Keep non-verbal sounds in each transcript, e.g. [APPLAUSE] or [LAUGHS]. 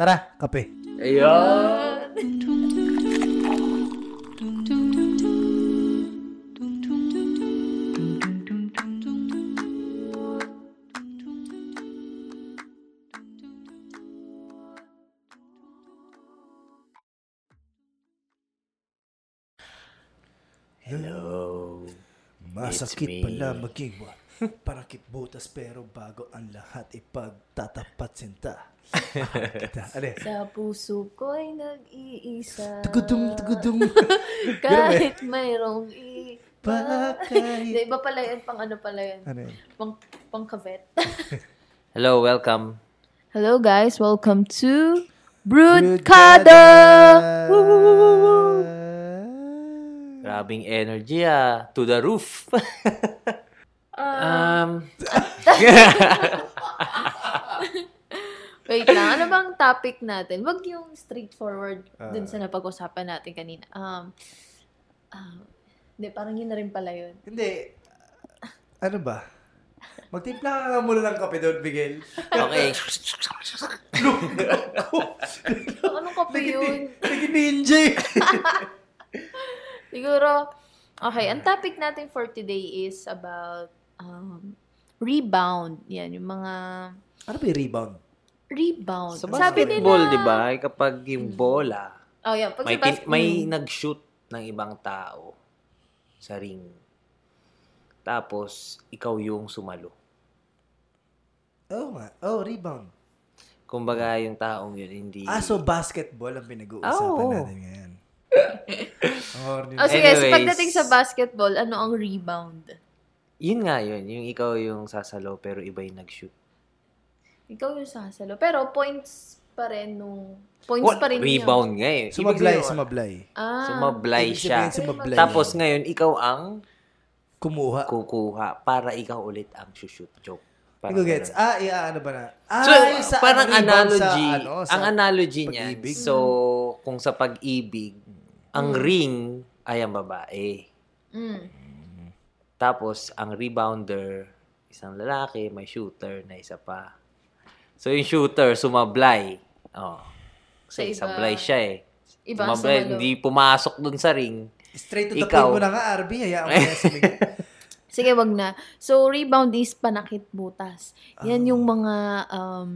Tara, kape. Ayun. Hello. Masakit pala maging [LAUGHS] wa. Parakit butas pero bago ang lahat ipagtatapat sinta. [LAUGHS] Kita. Ano Sa puso ko'y nag-iisa. Tugudung, tugudung. [LAUGHS] Kahit mayroong iba. Bakit? Hindi, iba pala yan. Pang ano pala yan. Ano yun? Pang, pang kavet. Hello, welcome. Hello guys, welcome to Brudkada! Broodkada! Grabing energy ah. To the roof. Um, [LAUGHS] Wait lang, ano bang topic natin? Wag yung straightforward dun sa napag-usapan natin kanina. Um, ah, hindi, parang yun na rin pala yun. Hindi. Ano ba? Magtimpla ka nga muna ng kape doon, Miguel. okay. [LAUGHS] Anong kape yun? Naging ninja [LAUGHS] eh. Siguro, okay, ang topic natin for today is about um, rebound. Yan, yung mga Ano ba yung rebound? rebound. Sa Sabi basketball, di ba? Kapag yung bola, Oh, yeah. Pag may, sa bas- kin- may nag-shoot ng ibang tao sa ring. Tapos, ikaw yung sumalo. Oo nga. Oh, rebound. Kumbaga, yung taong yun, hindi... Ah, so basketball ang pinag-uusapan Oo. natin ngayon. [LAUGHS] oh, Oh, sige, so pagdating sa basketball, ano ang rebound? Yun nga yun. Yung ikaw yung sasalo, pero iba yung nag-shoot. Ikaw yung sasalo. Pero points pa rin nung... Points What? pa rin yun. Rebound nga eh. Ibig Sumablay, sabihin, sumablay. Ah. Sumablay Ibig siya. sabihin, sumablay. Tapos ngayon, ikaw ang Kumuha. kukuha para ikaw ulit ang shoot joke. Hindi ko gets. ganun. Ah, iya, ano ba na? Ah, So, yung sa parang rebound analogy, Sa, ano, sa, ang analogy pag-ibig. so, kung sa pag-ibig, ang ring ay ang babae. Mm. Tapos, ang rebounder, isang lalaki, may shooter na isa pa. So, yung shooter, sumablay. Oh. Sa Kasi iba. sablay siya eh. Iba ang sumablay, sumalo. hindi pumasok dun sa ring. Straight to the Ikaw. point mo na nga, RB. Hayaan mo na sa. [LAUGHS] Sige, wag na. So, rebound is panakit butas. Yan Ah. yung mga, um,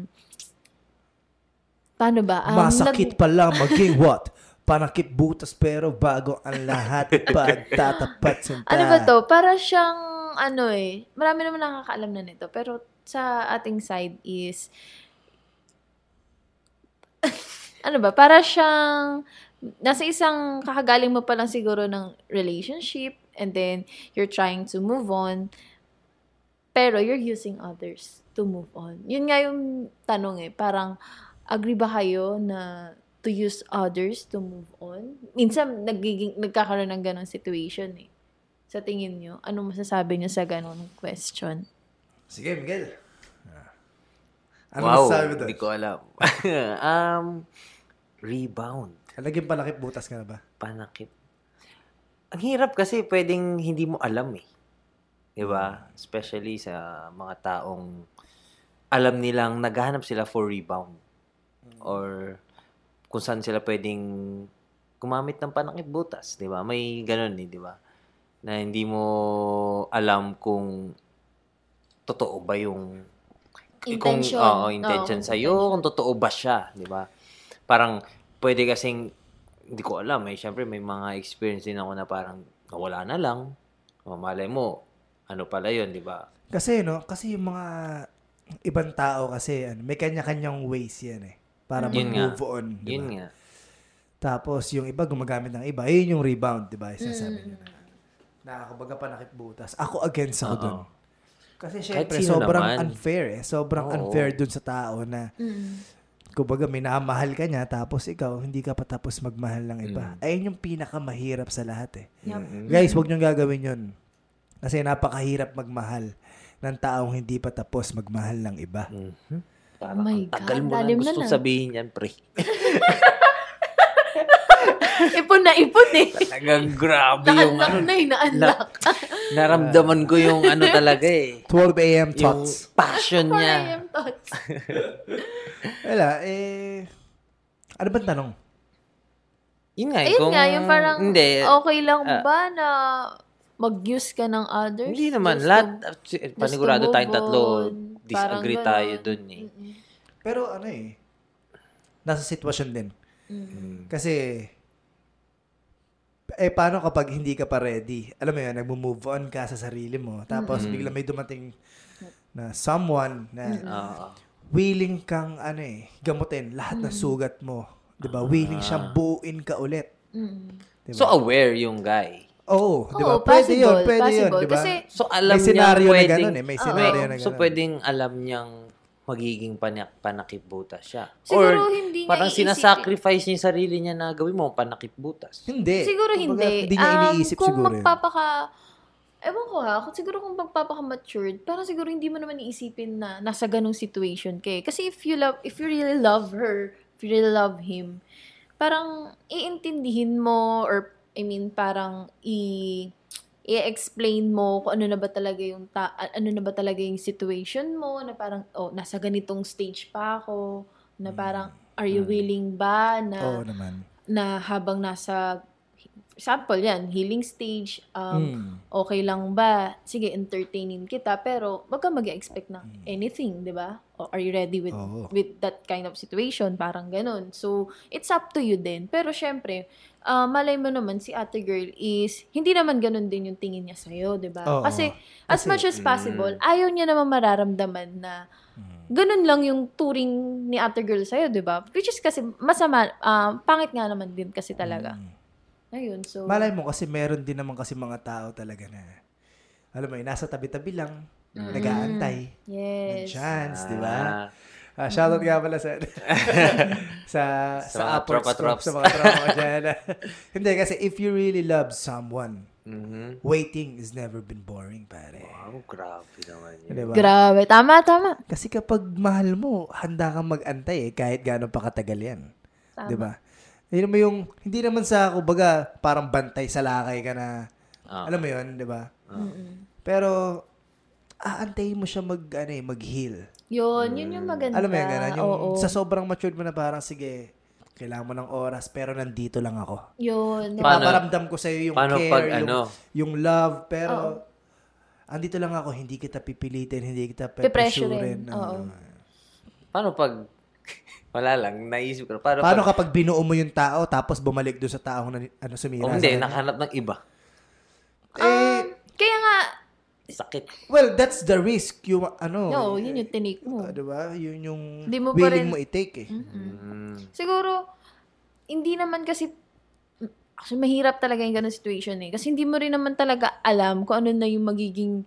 paano ba? Um, Masakit nag- pala maging what? [LAUGHS] Panakit butas pero bago ang lahat [LAUGHS] pagtatapat sinta. ano ba to? Para siyang, ano eh, marami naman nakakaalam na nito. Pero sa ating side is, [LAUGHS] ano ba? Para siyang, nasa isang kakagaling mo pa lang siguro ng relationship and then you're trying to move on pero you're using others to move on. Yun nga yung tanong eh. Parang, agree ba kayo na to use others to move on? Minsan, nagiging, nagkakaroon ng ganong situation eh. Sa tingin nyo, ano masasabi nyo sa ganon question? Sige, Miguel. Ah. Ano wow, masasabi doon? hindi ko alam. [LAUGHS] um, rebound. Naging panakit butas ka na ba? panakit. Ang hirap kasi pwedeng hindi mo alam eh. 'Di ba? Especially sa mga taong alam nilang naghahanap sila for rebound. Or kung saan sila pwedeng gumamit ng panakit butas, 'di ba? May ganun eh, 'di ba? Na hindi mo alam kung totoo ba yung Intention. Kung, oo, intention Oo, sa iyo, kung totoo ba siya, 'di ba? Parang pwede kasing hindi ko alam eh. Siyempre, may mga experience din ako na parang nawala na lang. O, malay mo, ano pala yun, di ba? Kasi, no? Kasi yung mga ibang tao kasi, ano, may kanya-kanyang ways yan eh. Para Yun mag-move nga. on. Di Yun nga. Tapos, yung iba gumagamit ng iba. Yun yung rebound, di ba? Yung Mm. Sinasabi nila. Na, kumbaga panakit butas. Ako against ako Oo. dun. Kasi syempre, sobrang naman. unfair eh. Sobrang Oo. unfair dun sa tao na, Mm. kumbaga, minamahal ka niya, tapos ikaw, hindi ka pa tapos magmahal ng iba. Mm. Ayun yung pinakamahirap sa lahat eh. Yup. Mm-mm. Guys, huwag niyong gagawin yun. Kasi napakahirap magmahal ng taong hindi pa tapos magmahal ng iba. Mhm. Oh my ang tagal God, mo na na gusto na. sabihin yan, pre. [LAUGHS] ipon na ipon eh. Talagang grabe yung Na-unlock ano. na eh, na-unlock. Naramdaman ko yung [LAUGHS] ano talaga eh. 12 a.m. Yung thoughts. passion 4 niya. a.m. thoughts. [LAUGHS] Wala, eh, Ano bang tanong? Yun nga, eh, Ayun kung, nga, yung parang, hindi, okay lang ah, ba na mag-use ka ng others? hindi naman, Just lahat, panigurado tayong tatlo. Disagree Parang tayo ganon. dun eh. Mm-mm. Pero ano eh, nasa sitwasyon din. Mm. Kasi, eh paano kapag hindi ka pa ready? Alam mo yun, nag-move on ka sa sarili mo. Tapos bigla may dumating na someone na Oo. willing kang ano eh, gamutin lahat ng sugat mo. 'Di ba? Willing siyang buuin ka ulit. Mm. 'Di So, ba? aware yung guy. Oo, 'di ba? Oo, Pwede 'yun, possible, pwede 'yun, possible. 'di ba? Kasi, So, alam May scenario niya na pwedeng, ganun eh, may Oo. scenario na So, ganun. pwedeng alam niyang magiging panak panakip butas siya. Siguro Or, hindi niya parang iisipin. sinasacrifice niya yung sarili niya na gawin mo panakip butas. hindi. siguro Kumbaga, hindi. Hindi niya Um, iniisip kung siguro. yun. magpapaka... Ewan ko ha, kung siguro kung magpapaka-matured, parang siguro hindi mo naman iisipin na nasa ganong situation ka eh. Kasi if you love, if you really love her, if you really love him, parang iintindihin mo or I mean parang i i-explain mo kung ano na ba talaga yung ta- ano na ba talaga yung situation mo na parang oh nasa ganitong stage pa ako na parang are you willing ba na Oo naman. na habang nasa sample yan, healing stage, um, Mm. okay lang ba? Sige, entertainin kita, pero wag ka mag-expect ng Hmm. anything, di ba? O are you ready with Oo. with that kind of situation? Parang ganun. So, it's up to you din. Pero syempre, ah, malay mo naman si ate girl is, hindi naman ganun din yung tingin niya sa'yo, di ba? Oo. Kasi, as Kasi- much as possible, ayaw niya naman mararamdaman na ganun lang yung turing ni ate girl sa'yo, di ba? Which is kasi masama, ah, pangit nga naman din kasi talaga. Ayun, so... Malay mo kasi meron din naman kasi mga tao talaga na alam mo, yun, nasa tabi-tabi lang, nag-aantay ng Yes. chance, di ba? Ah, Ah, shoutout nga pala sa [LAUGHS] sa sa, upwards tropa-trops. sa mga tropa ko dyan. [LAUGHS] Hindi kasi if you really love someone, mhm. waiting has never been boring, pare. Wow, grabe naman yun. Di ba? Grabe. Tama, tama. Kasi kapag mahal mo, handa kang mag-antay eh, kahit gaano pa katagal yan. Tama. Di ba? Yun mo yung, hindi naman sa, kumbaga, parang bantay sa lakay ka na, Ah. alam mo yun, di ba? Mm-mm. Pero, aantayin mo siya mag, ano eh, mag-heal. Yun, yun yung maganda. Alam mo yun, ganun. Yung Oo. sa sobrang matured mo na parang, sige, kailangan mo ng oras, pero nandito lang ako. Yun. Paano- Ipaparamdam ko sa'yo yung paano care, pag yung, ano? yung love, pero, andito lang ako, hindi kita pipilitin, hindi kita Pipressurein, pepressurein. oo. Paano pag, [LAUGHS] wala lang, naisip ko. Paano, Paano pag, kapag binuo mo yung tao, tapos bumalik doon sa taong na, ano, sumira o sa hindi, nakahanap ng iba. Eh, Kaya nga, Sakit. well, that's the risk. Yung, ano, no, yun yung tinake mo. ah, diba? Yun yung Hindi mo pa willing rin- mo i-take eh. Mm. Siguro, hindi naman kasi, actually, mahirap talaga yung ganun situation eh. Kasi hindi mo rin naman talaga alam kung ano na yung magiging,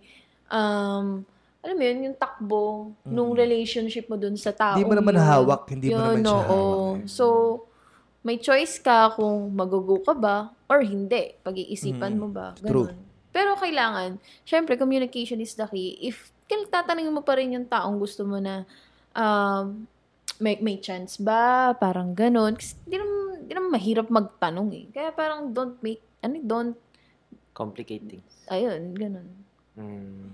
um, alam mo yun, yung takbo nung relationship mo dun sa tao. Hindi mo naman hawak, hindi mo naman siya oo. hawak. So, may choice ka kung magugo ka ba or hindi. Pag-iisipan mo ba. Mm. True. Pero kailangan, syempre, communication is the key. If tatanungin mo pa rin yung taong gusto mo na um, may, may chance ba? Parang ganun. Kasi di naman, di naman mahirap magtanong eh. Kaya parang don't make, ano, don't, Complicate things. ayun, ganun. Mm.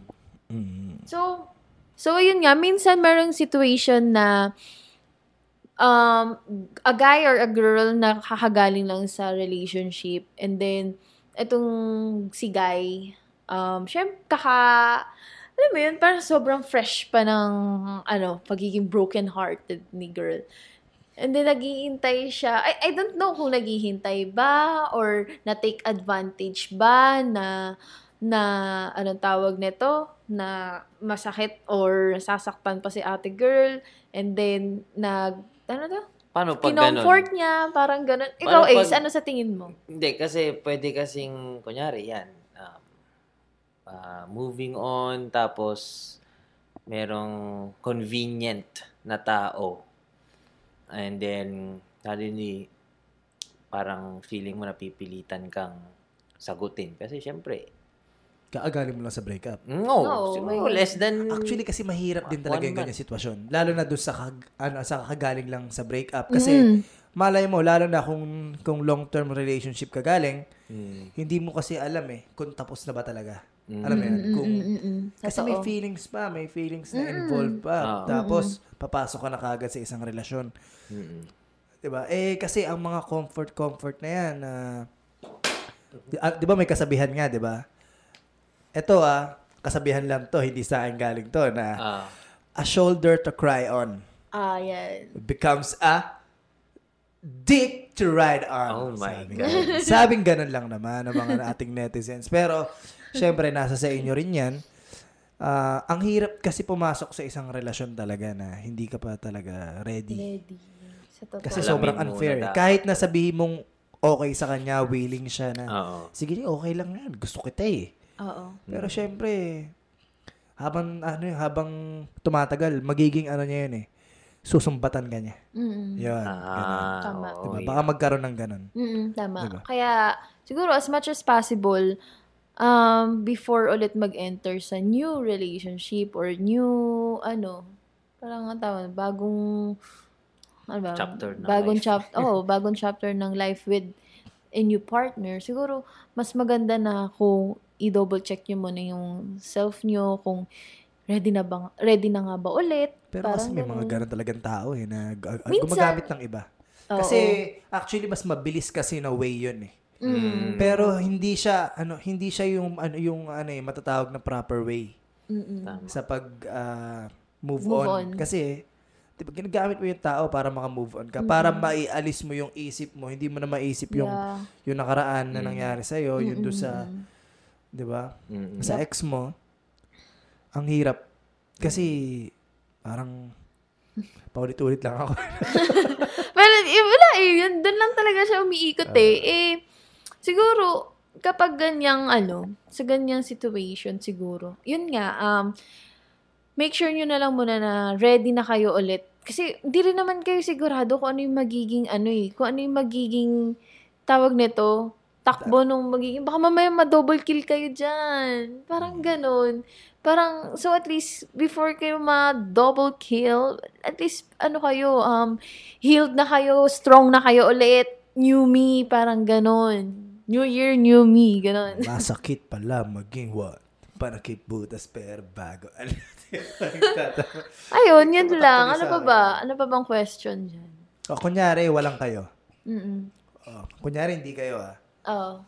Mm. So, so ayun nga, minsan merong situation na um, a guy or a girl na kakagaling lang sa relationship and then itong si guy, um, syempre, kaka, alam mo yun, parang sobrang fresh pa ng, ano, pagiging broken-hearted ni girl. And then, naghihintay siya. I, I don't know kung naghihintay ba or na-take advantage ba na na anong tawag nito na masakit or sasaktan pa si ate girl and then nag ano to? Paano pag ganun? Kinomfort niya, parang ganun. Ikaw, Paano pag- Ace, ano sa tingin mo? Hindi, kasi pwede kasing, kunyari, yan, um, ah, moving on, tapos merong convenient na tao. And then, suddenly, parang feeling mo napipilitan kang sagutin. Kasi syempre, Kaagaling mo lang sa breakup. no, No, siguro less than... Actually, kasi mahirap din talaga yung ganyan sitwasyon. Lalo na doon sa, kag, ano, sa kakagaling lang sa breakup. Kasi, Mm. malay mo, lalo na kung, kung long-term relationship ka galing, Mm, hindi mo kasi alam eh kung tapos na ba talaga. Mm. Alam mo yan? Kung, Mm, mm, mm. kasi may feelings pa, may feelings na involved pa. Ah. Tapos, papasok ka na kagad sa isang relasyon. mm, 'Di ba? Eh kasi ang mga comfort comfort na 'yan na di, ah, 'di ba may kasabihan nga, 'di ba? Ito ah, kasabihan lang 'to, hindi sa akin galing 'to na Ah. a shoulder to cry on Ah, yan. becomes a dick to ride on. Oh my Sabing God. ganun. Sabing ganun lang naman ng mga [LAUGHS] ating netizens. Pero, syempre, nasa sa inyo rin yan. Ah, ang hirap kasi pumasok sa isang relasyon talaga na hindi ka pa talaga ready. Ready. Sa totoo. Kasi Alamin sobrang unfair. eh. dapat. Kahit na sabihin mong okay sa kanya, willing siya na, Oo. sige, okay lang yan. Gusto kita eh. Oo. Pero syempre, habang ano yun, habang tumatagal, magiging ano niya yun eh. Susumbatan ka niya. Mm-mm. Yun. Ah, Tama. oo, Diba? Baka magkaroon ng ganun. Mm-mm, tama. Diba? Kaya, siguro as much as possible, um, before ulit mag-enter sa new relationship or new, ano, parang ang tawag, bagong, ano ba? Chapter ng bagong life. chapter, oh, [LAUGHS] bagong chapter ng life with a new partner. Siguro, mas maganda na kung i-double check nyo muna yung self nyo, kung ready na ba, ready na nga ba ulit. Pero kasi may ganun. mga ganun talagang tao eh na gu- Minsan- gumagamit ng iba. Oo. Kasi actually mas mabilis kasi na way yun eh. Mm. Pero hindi siya ano hindi siya yung ano yung ano eh matatawag na proper way Mm-mm. Sa pag ah, move, Move on. on. Kasi 'di ba ginagamit mo yung tao para maka-move on ka, para maialis mo yung isip mo, hindi mo na maisip yung Yeah. yung nakaraan na Mm. nangyari sa iyo, yung doon sa 'di ba? Mm-mm. Sa ex mo. Ang hirap kasi parang [LAUGHS] paulit-ulit lang ako. [LAUGHS] Well, eh, wala eh. Yun, doon lang talaga siya umiikot eh. Eh, siguro, kapag ganyang, ano, sa ganyang situation, siguro, yun nga, um, make sure nyo na lang muna na ready na kayo ulit. Kasi, di rin naman kayo sigurado kung ano yung magiging, ano eh, kung ano yung magiging, tawag nito, takbo nung magiging, baka mamaya ma-double kill kayo dyan. Parang ganun. Parang, so at least, before kayo ma-double kill, at least, ano kayo, um, healed na kayo, strong na kayo ulit, new me, parang ganon. New year, new me, ganon. [LAUGHS] Masakit pala maging what? Panakip butas pero bago. [LAUGHS] Ayun, yun lang. Ano pa ba? Ano pa bang question dyan? o, kunyari, walang kayo. Mm-mm. O, kunyari, hindi kayo ah. Oh.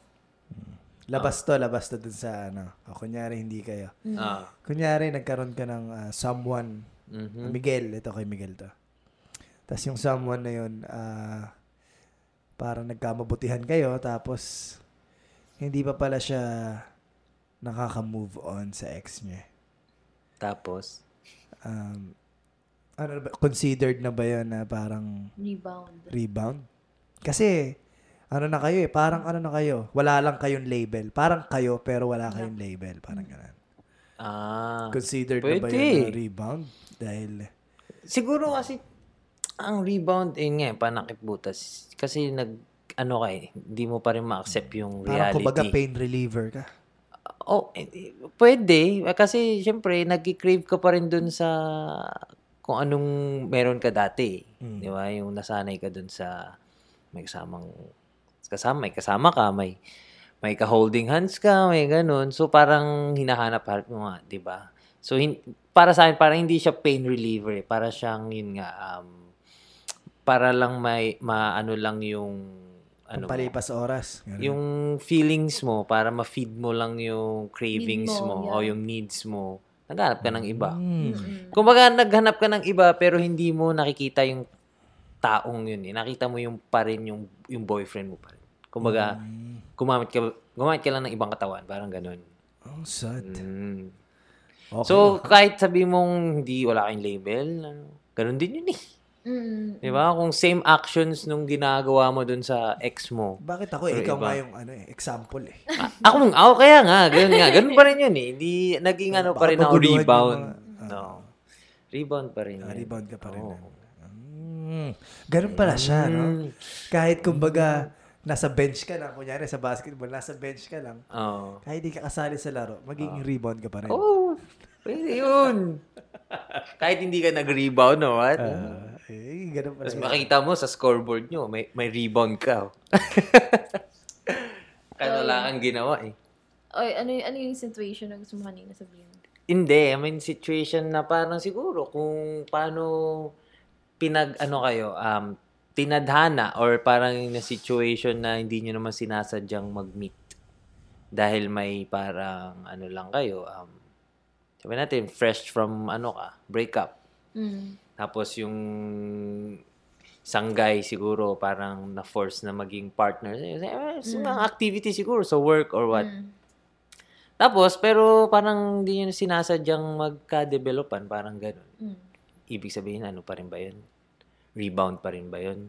Labas to, labas to dun sa ano. O, kunyari, hindi kayo. Ah. Kunyari, nagkaroon ka ng ah, someone. Mhm. Miguel, ito kay Miguel to. Tapos yung someone na yun, ah, parang nagkamabutihan kayo, tapos hindi pa pala siya nakaka-move on sa ex niya. Tapos, Um, ano ba, considered na ba yun na parang Rebound. rebound? Kasi, ano na kayo eh, parang ano na kayo, wala lang kayong label. Parang kayo, pero wala kayong label. Parang ganun. ah, Considered na ba pwede. yun rebound? Dahil, siguro kasi, ang rebound, yun nga, eh, panakip butas. Kasi nag, ano ka eh, hindi mo pa rin ma-accept yung parang reality. kumbaga pain reliever ka. Oh, eh, pwede. Kasi, syempre, nag-crave ka pa rin dun sa kung anong meron ka dati. Mm. Di ba? Yung nasanay ka dun sa may kasamang kasama, may kasama ka, may may ka-holding hands ka, may ganun. So, parang hinahanap-hanap mo nga, di ba? So, hin- para sa akin, parang hindi siya pain reliever. eh. Para siyang, yun nga, um, para lang may, maano lang yung, ano mo, Pampalipas oras. Ganun. yung feelings mo para ma-feed mo lang yung cravings Need mo, mo, o yeah. yung needs mo. Naghanap ka ng iba. Mm. Kumbaga, naghanap ka ng iba pero hindi mo nakikita yung taong yun. Eh. Nakita mo yung pa rin yung, yung boyfriend mo pa Kumbaga, gumamit ka, gumamit ka lang ng ibang katawan. Parang ganun. Oh, sad. Mm. Okay. So, kahit sabi mong hindi, wala kayong label, ano, ganun din yun eh. Mm. Di ba? Kung same actions nung ginagawa mo dun sa ex mo, Bakit ako? eh, ikaw iba. nga yung ano, eh, example eh. Ah, ako, ako kaya nga, ganun nga. Ganun pa rin yun eh. Hindi, naging ano pa Baka rin ako, rebound. mga- no. Rebound pa rin yun. rebound ka pa rin. Oo. Mm. Ganun pala siya, no? Mm. Kahit kumbaga, nasa bench ka lang, kunyari sa basketball, nasa bench ka lang, Oo. kahit di ka kasali sa laro, magiging rebound ka pa rin. Oh, pwede yun. Kahit hindi ka nag-rebound, no? What? Ah, eh, ganun pala. Tapos makita mo sa scoreboard nyo, may, may rebound ka. [LAUGHS] oh. Kasi wala kang ginawa eh. Oy, ano, y- ano yung situation na gusto mo kanina sabihin? Hindi, I mean situation na parang siguro kung paano pinag ano kayo um tinadhana or parang na situation na hindi nyo naman sinasadyang mag-meet dahil may parang ano lang kayo um sabi natin fresh from ano ka breakup Mm. tapos yung isang guy siguro parang na-force na maging partner eh, sa mga activity siguro sa work or what Mm. tapos pero parang hindi nyo sinasadyang magka-developan parang ganun Mm. ibig sabihin, ano pa rin ba yun? Rebound pa rin ba yun?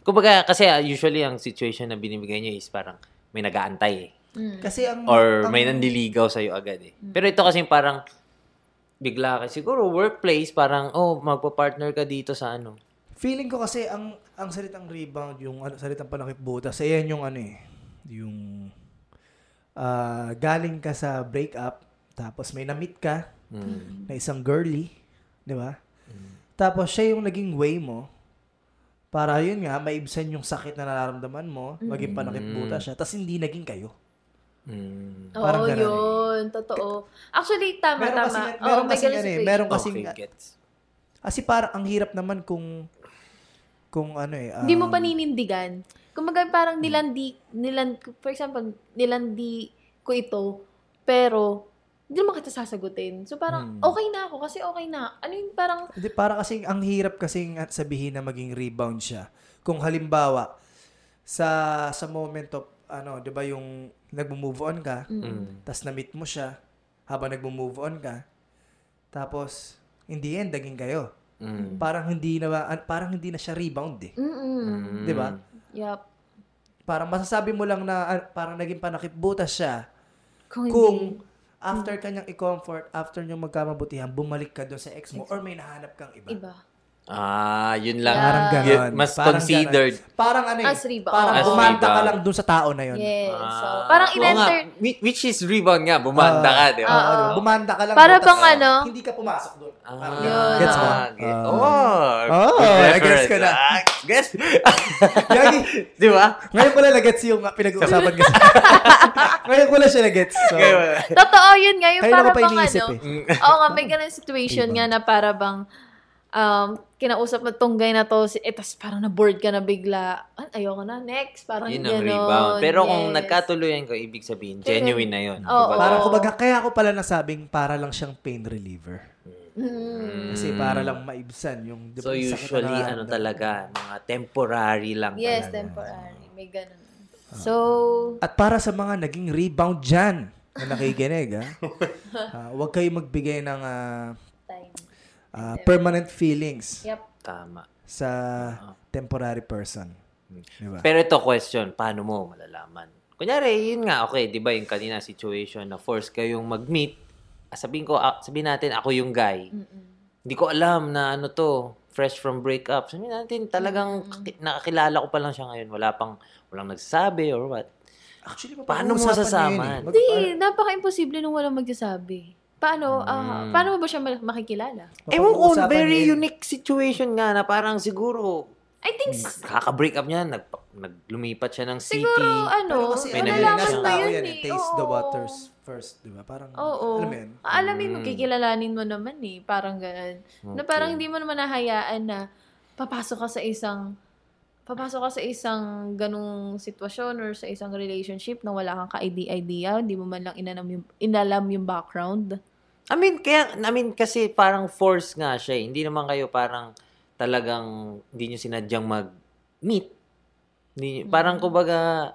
Kumbaga, kasi ah, usually ang situation na binibigay niyo is parang may nag-aantay eh. Mm. Kasi ang... Or ang- may nandiligaw sa'yo agad eh. Pero ito kasi parang bigla ka. Siguro workplace, parang, oh, magpa-partner ka dito sa ano. Feeling ko kasi ang ang salitang rebound, yung ano, salitang panakip butas, ayan yung ano eh, yung ah, galing ka sa breakup, tapos may na-meet ka Mm. na isang girly, di ba? Tapos siya yung naging way mo para yun nga, maibsan yung sakit na nararamdaman mo, maging panakip butas siya, tapos hindi naging kayo. Mm. Parang Oo, ganun yun. Totoo. Actually, tama, Meron tama. kasi, meron may kasi ano eh, meron kasi, Okay, gets. kasi parang ang hirap naman kung, kung ano eh, Hindi mo um, paninindigan. Kumbaga parang nilandi, nilan, for example, nilandi ko ito, pero hindi naman kita sasagutin. So parang, Hmm. okay na ako kasi okay na. Ano yung parang, Hindi, para kasing ang hirap kasing at sabihin na maging rebound siya. Kung halimbawa, sa sa moment of, ano, di ba yung nagmo-move on ka, Mm. tas na-meet mo siya, habang nagmo-move on ka, tapos, in the end, naging kayo. Mm. Parang hindi na, parang hindi na siya rebound eh. mm Mm. Di ba? Yup. Parang masasabi mo lang na parang naging panakip-butas siya Kung, kung hindi. After kanyang i-comfort, after nyo magkamabutihan, bumalik ka doon sa ex mo or may nahanap kang iba. Iba. Ah, yun lang. Parang Yeah. ganon. Yun, mas Parang considered. ganon. Parang ano eh. As rebound. Parang As bumanda ka rebound. lang dun sa tao na yun. Yes. so, Ah, parang oo in-enter, nga. Whi- Which is rebound nga. Bumanda Ah, ka, di ba? Oo, Oo. bumanda ka lang Para dun, bang ano? Hindi ka pumasok doon. Ah, Yun, Gets mo? ah, Ah. oh, Oh, reference. ko na. Ah, Guess? [LAUGHS] Gagi, di ba? ngayon ko lang na-gets yung uh, pinag-uusapan kasi. [LAUGHS] ngayon ko lang siya na-gets. So, totoo yun nga, yung para bang ano, eh. Mm. Oo nga, may ganun situation nga na para bang um, kinausap mo tong guy na to, si- eh, tas parang na-bored ka na bigla. Ah, ayoko na, next. Parang Yun ang rebound. Pero kung Yes. nagkatuluyan ko, ibig sabihin, Pero- genuine na yun. Oo. Diba? parang kumbaga, kaya ako pala nasabing para lang siyang pain reliever. Mm. Kasi para lang maibsan yung So sakit na usually, ano talaga, mga temporary lang Yes, talaga. temporary. May ganun. So, At para sa mga naging rebound dyan na nakikinig, ha? [LAUGHS] Ah, huwag kayo magbigay ng ah, ah, permanent feelings Yep. Tama. sa temporary person. Di ba? Pero ito question, paano mo malalaman? Kunyari, yun nga, okay, di ba yung kanina situation na force kayong mag-meet, ah, sabihin ko, ah, sabihin natin, ako yung guy. Hindi ko alam na ano to, fresh from breakup. Sabihin natin, talagang kaki- nakakilala ko pa lang siya ngayon. Wala pang, walang nagsasabi or what. Actually, Paano mo eh. Mag- Hindi, napaka-imposible nung walang magsasabi. Paano, Mm. paano mo ba siya ma- makikilala? Ewan ko, very unique situation nga na parang siguro, I think, kaka-break up niya, nag, naglumipat siya ng city. siguro, ano, kasi May ano nalaman yun, malalaman nasa mo yun yan eh. eh. Taste the waters first, di ba? Parang, Oo. alam mo yun? Alamin mo, Mm. kikilalanin mo naman eh. Parang ganun. Na parang hindi mo naman nahayaan na papasok ka sa isang papasok ka sa isang ganung sitwasyon or sa isang relationship na wala kang ka-idea, hindi mo man lang inalam yung, inalam yung background. I mean, kaya, I mean, kasi parang force nga siya eh. Hindi naman kayo parang talagang hindi nyo sinadyang mag-meet. Hindi, Parang kumbaga,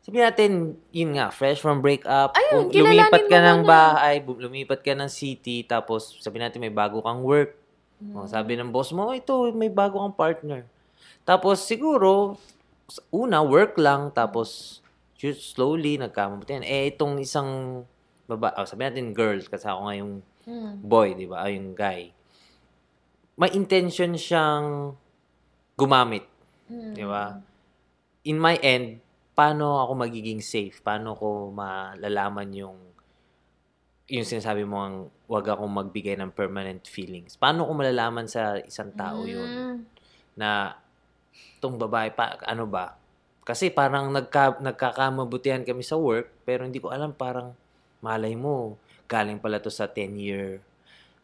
sabi natin, yun nga, fresh from breakup. Ayun, kung lumipat ka ng bahay, bu- lumipat ka ng city, tapos sabi natin may bago kang work. O, sabi ng boss mo, "Oh, ito, may bago kang partner. Tapos siguro, una, work lang, tapos slowly, nagkamabutihan. Eh, itong isang baba, oh, sabi natin girl, kasi ako nga yung Hmm. boy, di ba? Ay, yung guy. May intention siyang gumamit, Hmm. di ba? In my end, paano ako magiging safe? Paano ko malalaman yung yung sinasabi mo ang wag akong magbigay ng permanent feelings. Paano ko malalaman sa isang tao yun Mm. na tong babae pa ano ba? Kasi parang nagka, nagkakamabutihan kami sa work pero hindi ko alam parang malay mo galing pala to sa 10 year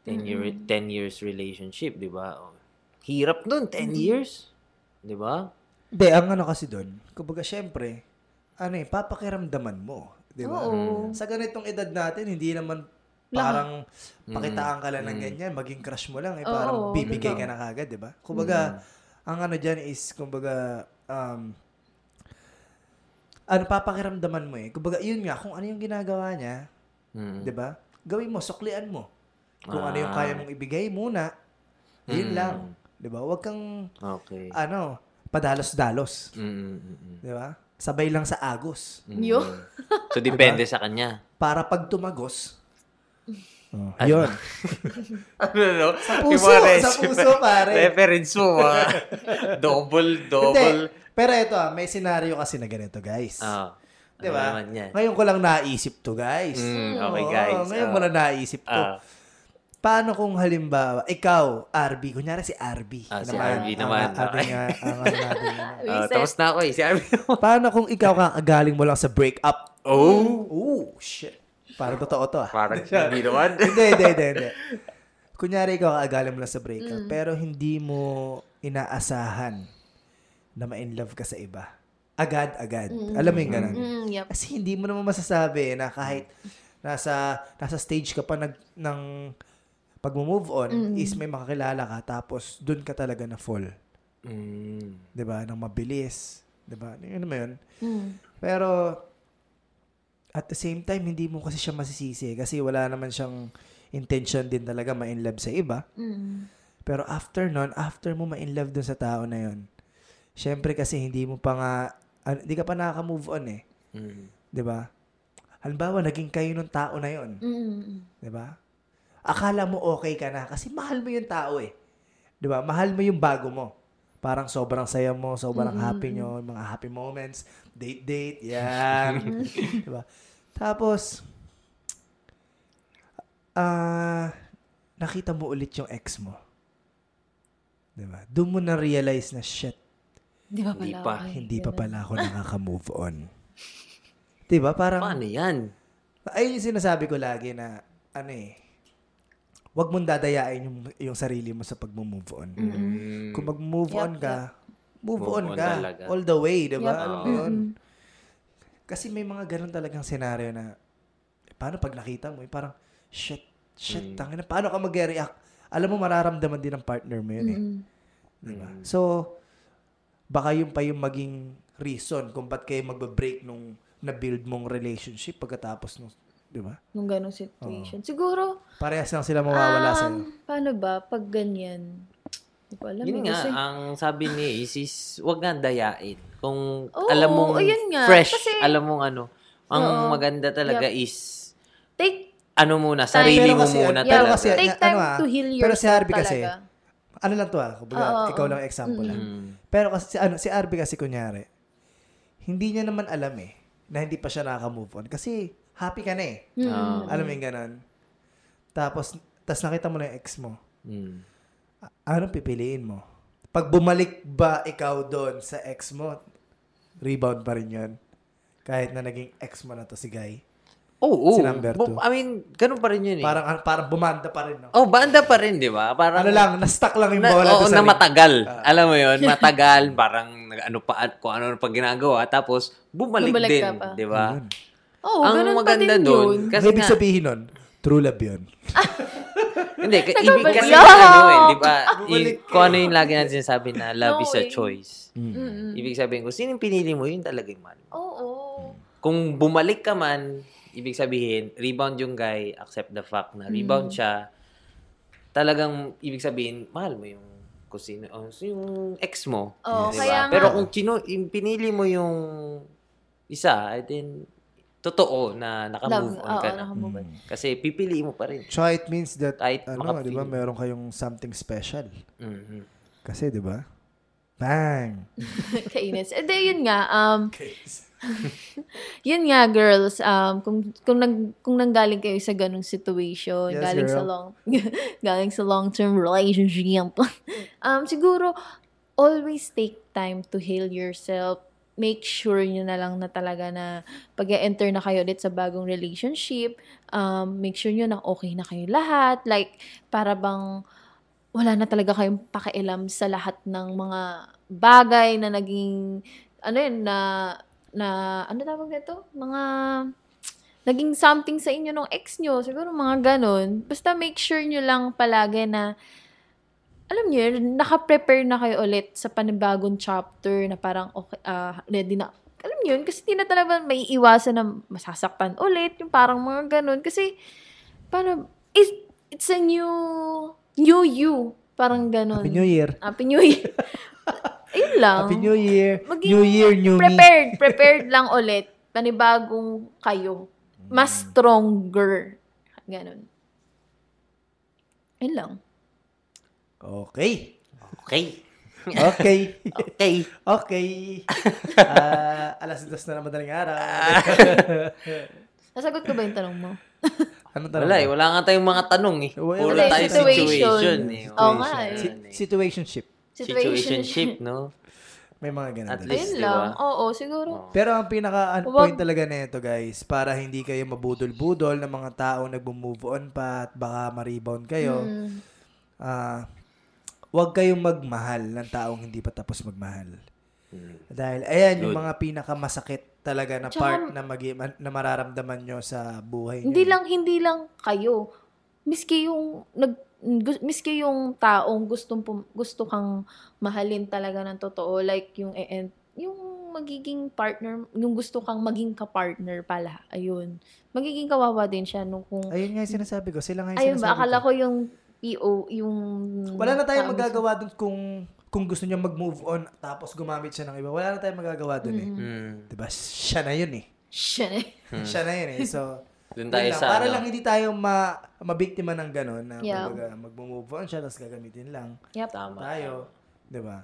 10 year 10 years relationship, 'di ba? Oh, Hirap nun, 10 years. Di ba? Hindi, ang ano kasi doon, kumbaga syempre, ano eh, papakiramdaman mo. Di ba? Oo. Sa ganitong edad natin, hindi naman parang pakitaan ka lang ng ganyan, maging crush mo lang, eh, parang Oo, bibigay ka na kagad, di ba? Kumbaga, ang ano dyan is, kumbaga, um, ano, papakiramdaman mo eh. Kumbaga, yun nga, kung ano yung ginagawa niya, Mm. di ba? Gawin mo, suklian mo. Kung ano yung Ah. kaya mong ibigay muna, yun Mm. lang. Di ba? Huwag kang, Okay. ano, padalos-dalos. Mm, mm, mm. Di ba? Sabay lang sa agos. Mm. Yo. So, depende sa kanya. Para pag tumagos, oh, yun. [LAUGHS] ano, no? Sa puso, sa puso, pare. Reference mo, ah. [LAUGHS] double, double. Hindi. Pero ito ah, may senaryo kasi na ganito, guys. Ah. Di Ano ba? naman yan? Ngayon ko lang naisip to, guys. Mm, okay, Oo, guys. ngayon Ah. mo lang naisip to. Ah. Paano kung halimbawa, ikaw, RB, kunyari si RB. Ah, si RB naman. Ang, ating, ah, ang, ano natin, ano. Ah, Reset. tapos na ako eh. Si Arvin [LAUGHS] Paano kung ikaw kakagaling mo lang sa breakup? Oh! Oh, shit. Parang totoo to ah. Parang [LAUGHS] hindi naman. hindi, hindi, hindi, hindi. Kunyari ikaw kakagaling mo lang sa breakup, pero hindi mo inaasahan na ma-inlove ka sa iba. Agad-agad. Alam mo yung ganun? Mm, yep. Kasi hindi mo naman masasabi na kahit nasa nasa stage ka pa nag, ng pag-move on is may makakilala ka tapos dun ka talaga na fall. Mm. 'Di ba? Nang mabilis. 'Di ba? Yun naman yun. Mm. Pero at the same time hindi mo kasi siya masisisi kasi wala naman siyang intention din talaga ma-inlove sa iba. Mm. Pero after nun, after mo ma-inlove dun sa tao na yun, syempre kasi hindi mo pa nga, ah, hindi ka pa nakaka-move on eh. Mm. 'Di ba? Halimbawa, naging kayo nung tao na yon, Mm. 'di ba? Akala mo okay ka na kasi mahal mo yung tao eh. 'Di ba? Mahal mo yung bago mo. Parang sobrang saya mo, sobrang happy nyo, yung mga happy moments, date date, yan. [LAUGHS] 'Di ba? Tapos ah nakita mo ulit yung ex mo. 'Di ba? Doon mo na realize na shit, Hindi pala? pa. okay? hindi pa pala ako nakaka-move on. 'Di ba? Parang Paano yan? Ayun yung sinasabi ko lagi na, ano eh, wag mong dadayain yung, yung sarili mo sa pag-move on. Mm. Kung mag-move Yup, on ka, move, Move on on ka. talaga. All the way, di ba? Yup. Alam mo yun? Kasi may mga ganun talagang senaryo na, eh, paano pag nakita mo, eh, parang, shit, shit, Mm. tangin na, paano ka mag-react? Alam mo, mararamdaman din ng partner mo yun eh. Mm. Di ba? Mm. So, baka yun pa yung maging reason kung ba't kayo magbe-break nung na-build mong relationship pagkatapos nung, di ba? Nung ganong situation. Siguro, Parehas lang sila mawawala um, sa'yo. paano ba, pag ganyan, hindi ko alam. Yun eh, nga, kasi- ang sabi ni Ace is, wag nga dayain. Kung Oo, alam mong ayun nga. fresh, Kasi- alam mong ano, ang Oo. maganda talaga is, take, ano muna, sarili Pero mo kasi- muna pero talaga. kasi- take ano time ah, to heal pero si yourself Harvey kasi, talaga. Ano lang to ah, kumbaga, Oo, ikaw oo. lang example lang. Mm. Pero kasi si, ano, si Harvey kasi kunyari, hindi niya naman alam eh, na hindi pa siya nakaka-move on. Kasi happy ka na eh. Mm. Ah. Alam mo yung ganun. Tapos, tas nakita mo na yung ex mo. Mm. A- Anong pipiliin mo? Pag bumalik ba ikaw doon sa ex mo, rebound pa rin yun. Kahit na naging ex mo na to si Guy. Oo, oo. Si number Bu- two. I mean, ganun pa rin yun eh. Parang, parang bumanda pa rin, no? oh, banda pa rin, di ba? Parang, Ano lang, na-stuck lang yung na, bola oo, doon sa na matagal. Ah. Alam mo yun, [LAUGHS] matagal, parang ano pa, kung ano pa ginagawa, tapos bumalik, Bumalik din, pa. di ba? Oo, Ang ganun pa maganda din doon, yun. kasi Ang ibig sabihin nun, true love yun. [LAUGHS] Hindi, ka- ibig kasi Yuck! ano eh, di ba? I- kung ano yung lagi natin sinasabi na love No is a way. choice. Mm-mm. Ibig sabihin, kung sino yung pinili mo, yun talaga yung mahal. Oo. Kung bumalik ka man, ibig sabihin, rebound yung guy, accept the fact na rebound siya, talagang, ibig sabihin, mahal mo yung kung sino, oh, yung ex mo. Oo, di ba? kaya nga- Pero kung yung pinili mo yung isa, I then, totoo na nakamove Love, on ka oo, na. nakamove on. Kasi pipiliin mo pa rin. Tsaka it means that, Kahit ano, makapili. di ba, meron kayong something special. Mhm. Kasi, di ba? Bang! [LAUGHS] Kainis. Eh, di, yun nga, um, [LAUGHS] [LAUGHS] yun nga, girls, um, kung, kung, nag, kung nanggaling kayo sa ganong situation, Yes, galing sa girl. long, [LAUGHS] galing sa long-term relationship, [LAUGHS] um, siguro, always take time to heal yourself. Make sure nyo na lang na talaga na pag enter na kayo ulit sa bagong relationship, um, make sure nyo na okay na kayo lahat. Like, para bang wala na talaga kayong pakialam sa lahat ng mga bagay na naging, ano yun, na, na, ano tawag nito? Mga, naging something sa inyo ng ex nyo. Siguro mga ganun. Basta make sure nyo lang palagi na, alam nyo, yun, naka-prepare na kayo ulit sa panibagong chapter na parang, okay, ah, ready na. Alam nyo yun, kasi di na talaga may iwasan na masasaktan ulit, yung parang mga ganun. Kasi, parang, it's, it's a new, new you. Parang ganun. Happy New Year. Happy New Year. [LAUGHS] Ayun lang. Happy New Year. Maging New Year, new me. Prepared. Prepared lang ulit. Panibagong kayo. Mas Mm. stronger. Ganon. Ayun lang. Okay. Okay. Okay. [LAUGHS] Okay. okay. [LAUGHS] Ah, alas dos na naman madaling araw. [LAUGHS] Nasagot ko ba yung tanong mo? ano tanong Wala mo? eh. Wala nga tayong mga tanong eh. Wala, wala. tayo Situation. situation eh. Oo nga eh. Si- situationship. Situationship, no? [LAUGHS] May mga ganun. At talaga. least, Ayun lang. ba? Oo, siguro. Pero ang pinaka an- Wag- point talaga nito guys, para hindi kayo mabudol-budol ng mga tao nagmo-move on pa at baka ma-rebound kayo, Mm. ah wag kayong magmahal ng taong hindi pa tapos magmahal. Hmm. Dahil ayan yung Good. mga pinakamasakit talaga na Tsaka- part na magi- na mararamdaman nyo sa buhay nyo. Hindi lang, hindi lang kayo. Miski yung, nag, miski yung taong gustong, pum- gusto kang mahalin talaga ng totoo. Like yung, e- yung magiging partner, yung gusto kang maging ka-partner pala. Ayun. Magiging kawawa din siya nung kung, Ayun nga yung sinasabi ko. Sila nga yung ayun sinasabi ba, akala ko. ko yung PO, yung... Wala na tayong magagawa dun kung kung gusto niya mag-move on tapos gumamit siya ng iba. Wala na tayong magagawa dun eh. Hmm. 'Di ba? Siya na 'yun eh. Siya na. Siya na 'yun eh. So, Doon tayo lang. sa para ano. lang hindi tayo ma mabiktima ng ganun na Yeah. mag-move on siya tapos gagamitin lang Yep. Tama. tayo, 'di ba?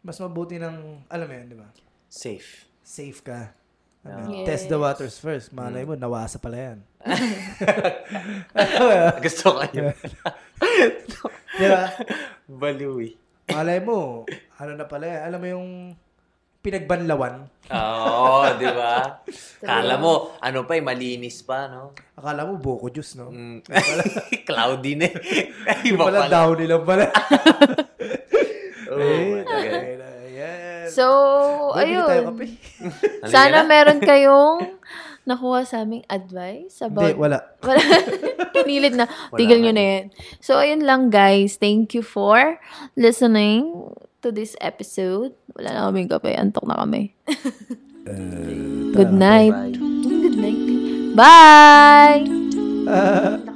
Mas mabuti ng alam mo 'yun, 'di ba? Safe. Safe ka. Ano, Yeah. Test the waters first. Malay mo, nawasa pala yan. [LAUGHS] Gusto ko yun. Di ba? Baliw eh. Malay mo, ano na pala yan. Alam mo yung pinagbanlawan. Oo, di ba? [LAUGHS] Kala mo, ano pa eh, malinis pa, no? Akala mo, buko juice, no? Mm. [LAUGHS] Cloudy na eh. Iba pala, pala. down nilang pala. [LAUGHS] Oh, Eh, God. ayan, ayan. So, tayo ayun. Sana na. meron kayong nakuha sa aming advice about... Hindi, wala. Wala. Pinilit na. Tigil nyo na yan. So, ayun lang guys. Thank you for listening to this episode. Wala na kaming kape. Antok na kami. Good night. Bye. Good night. Bye! Ah, [LAUGHS]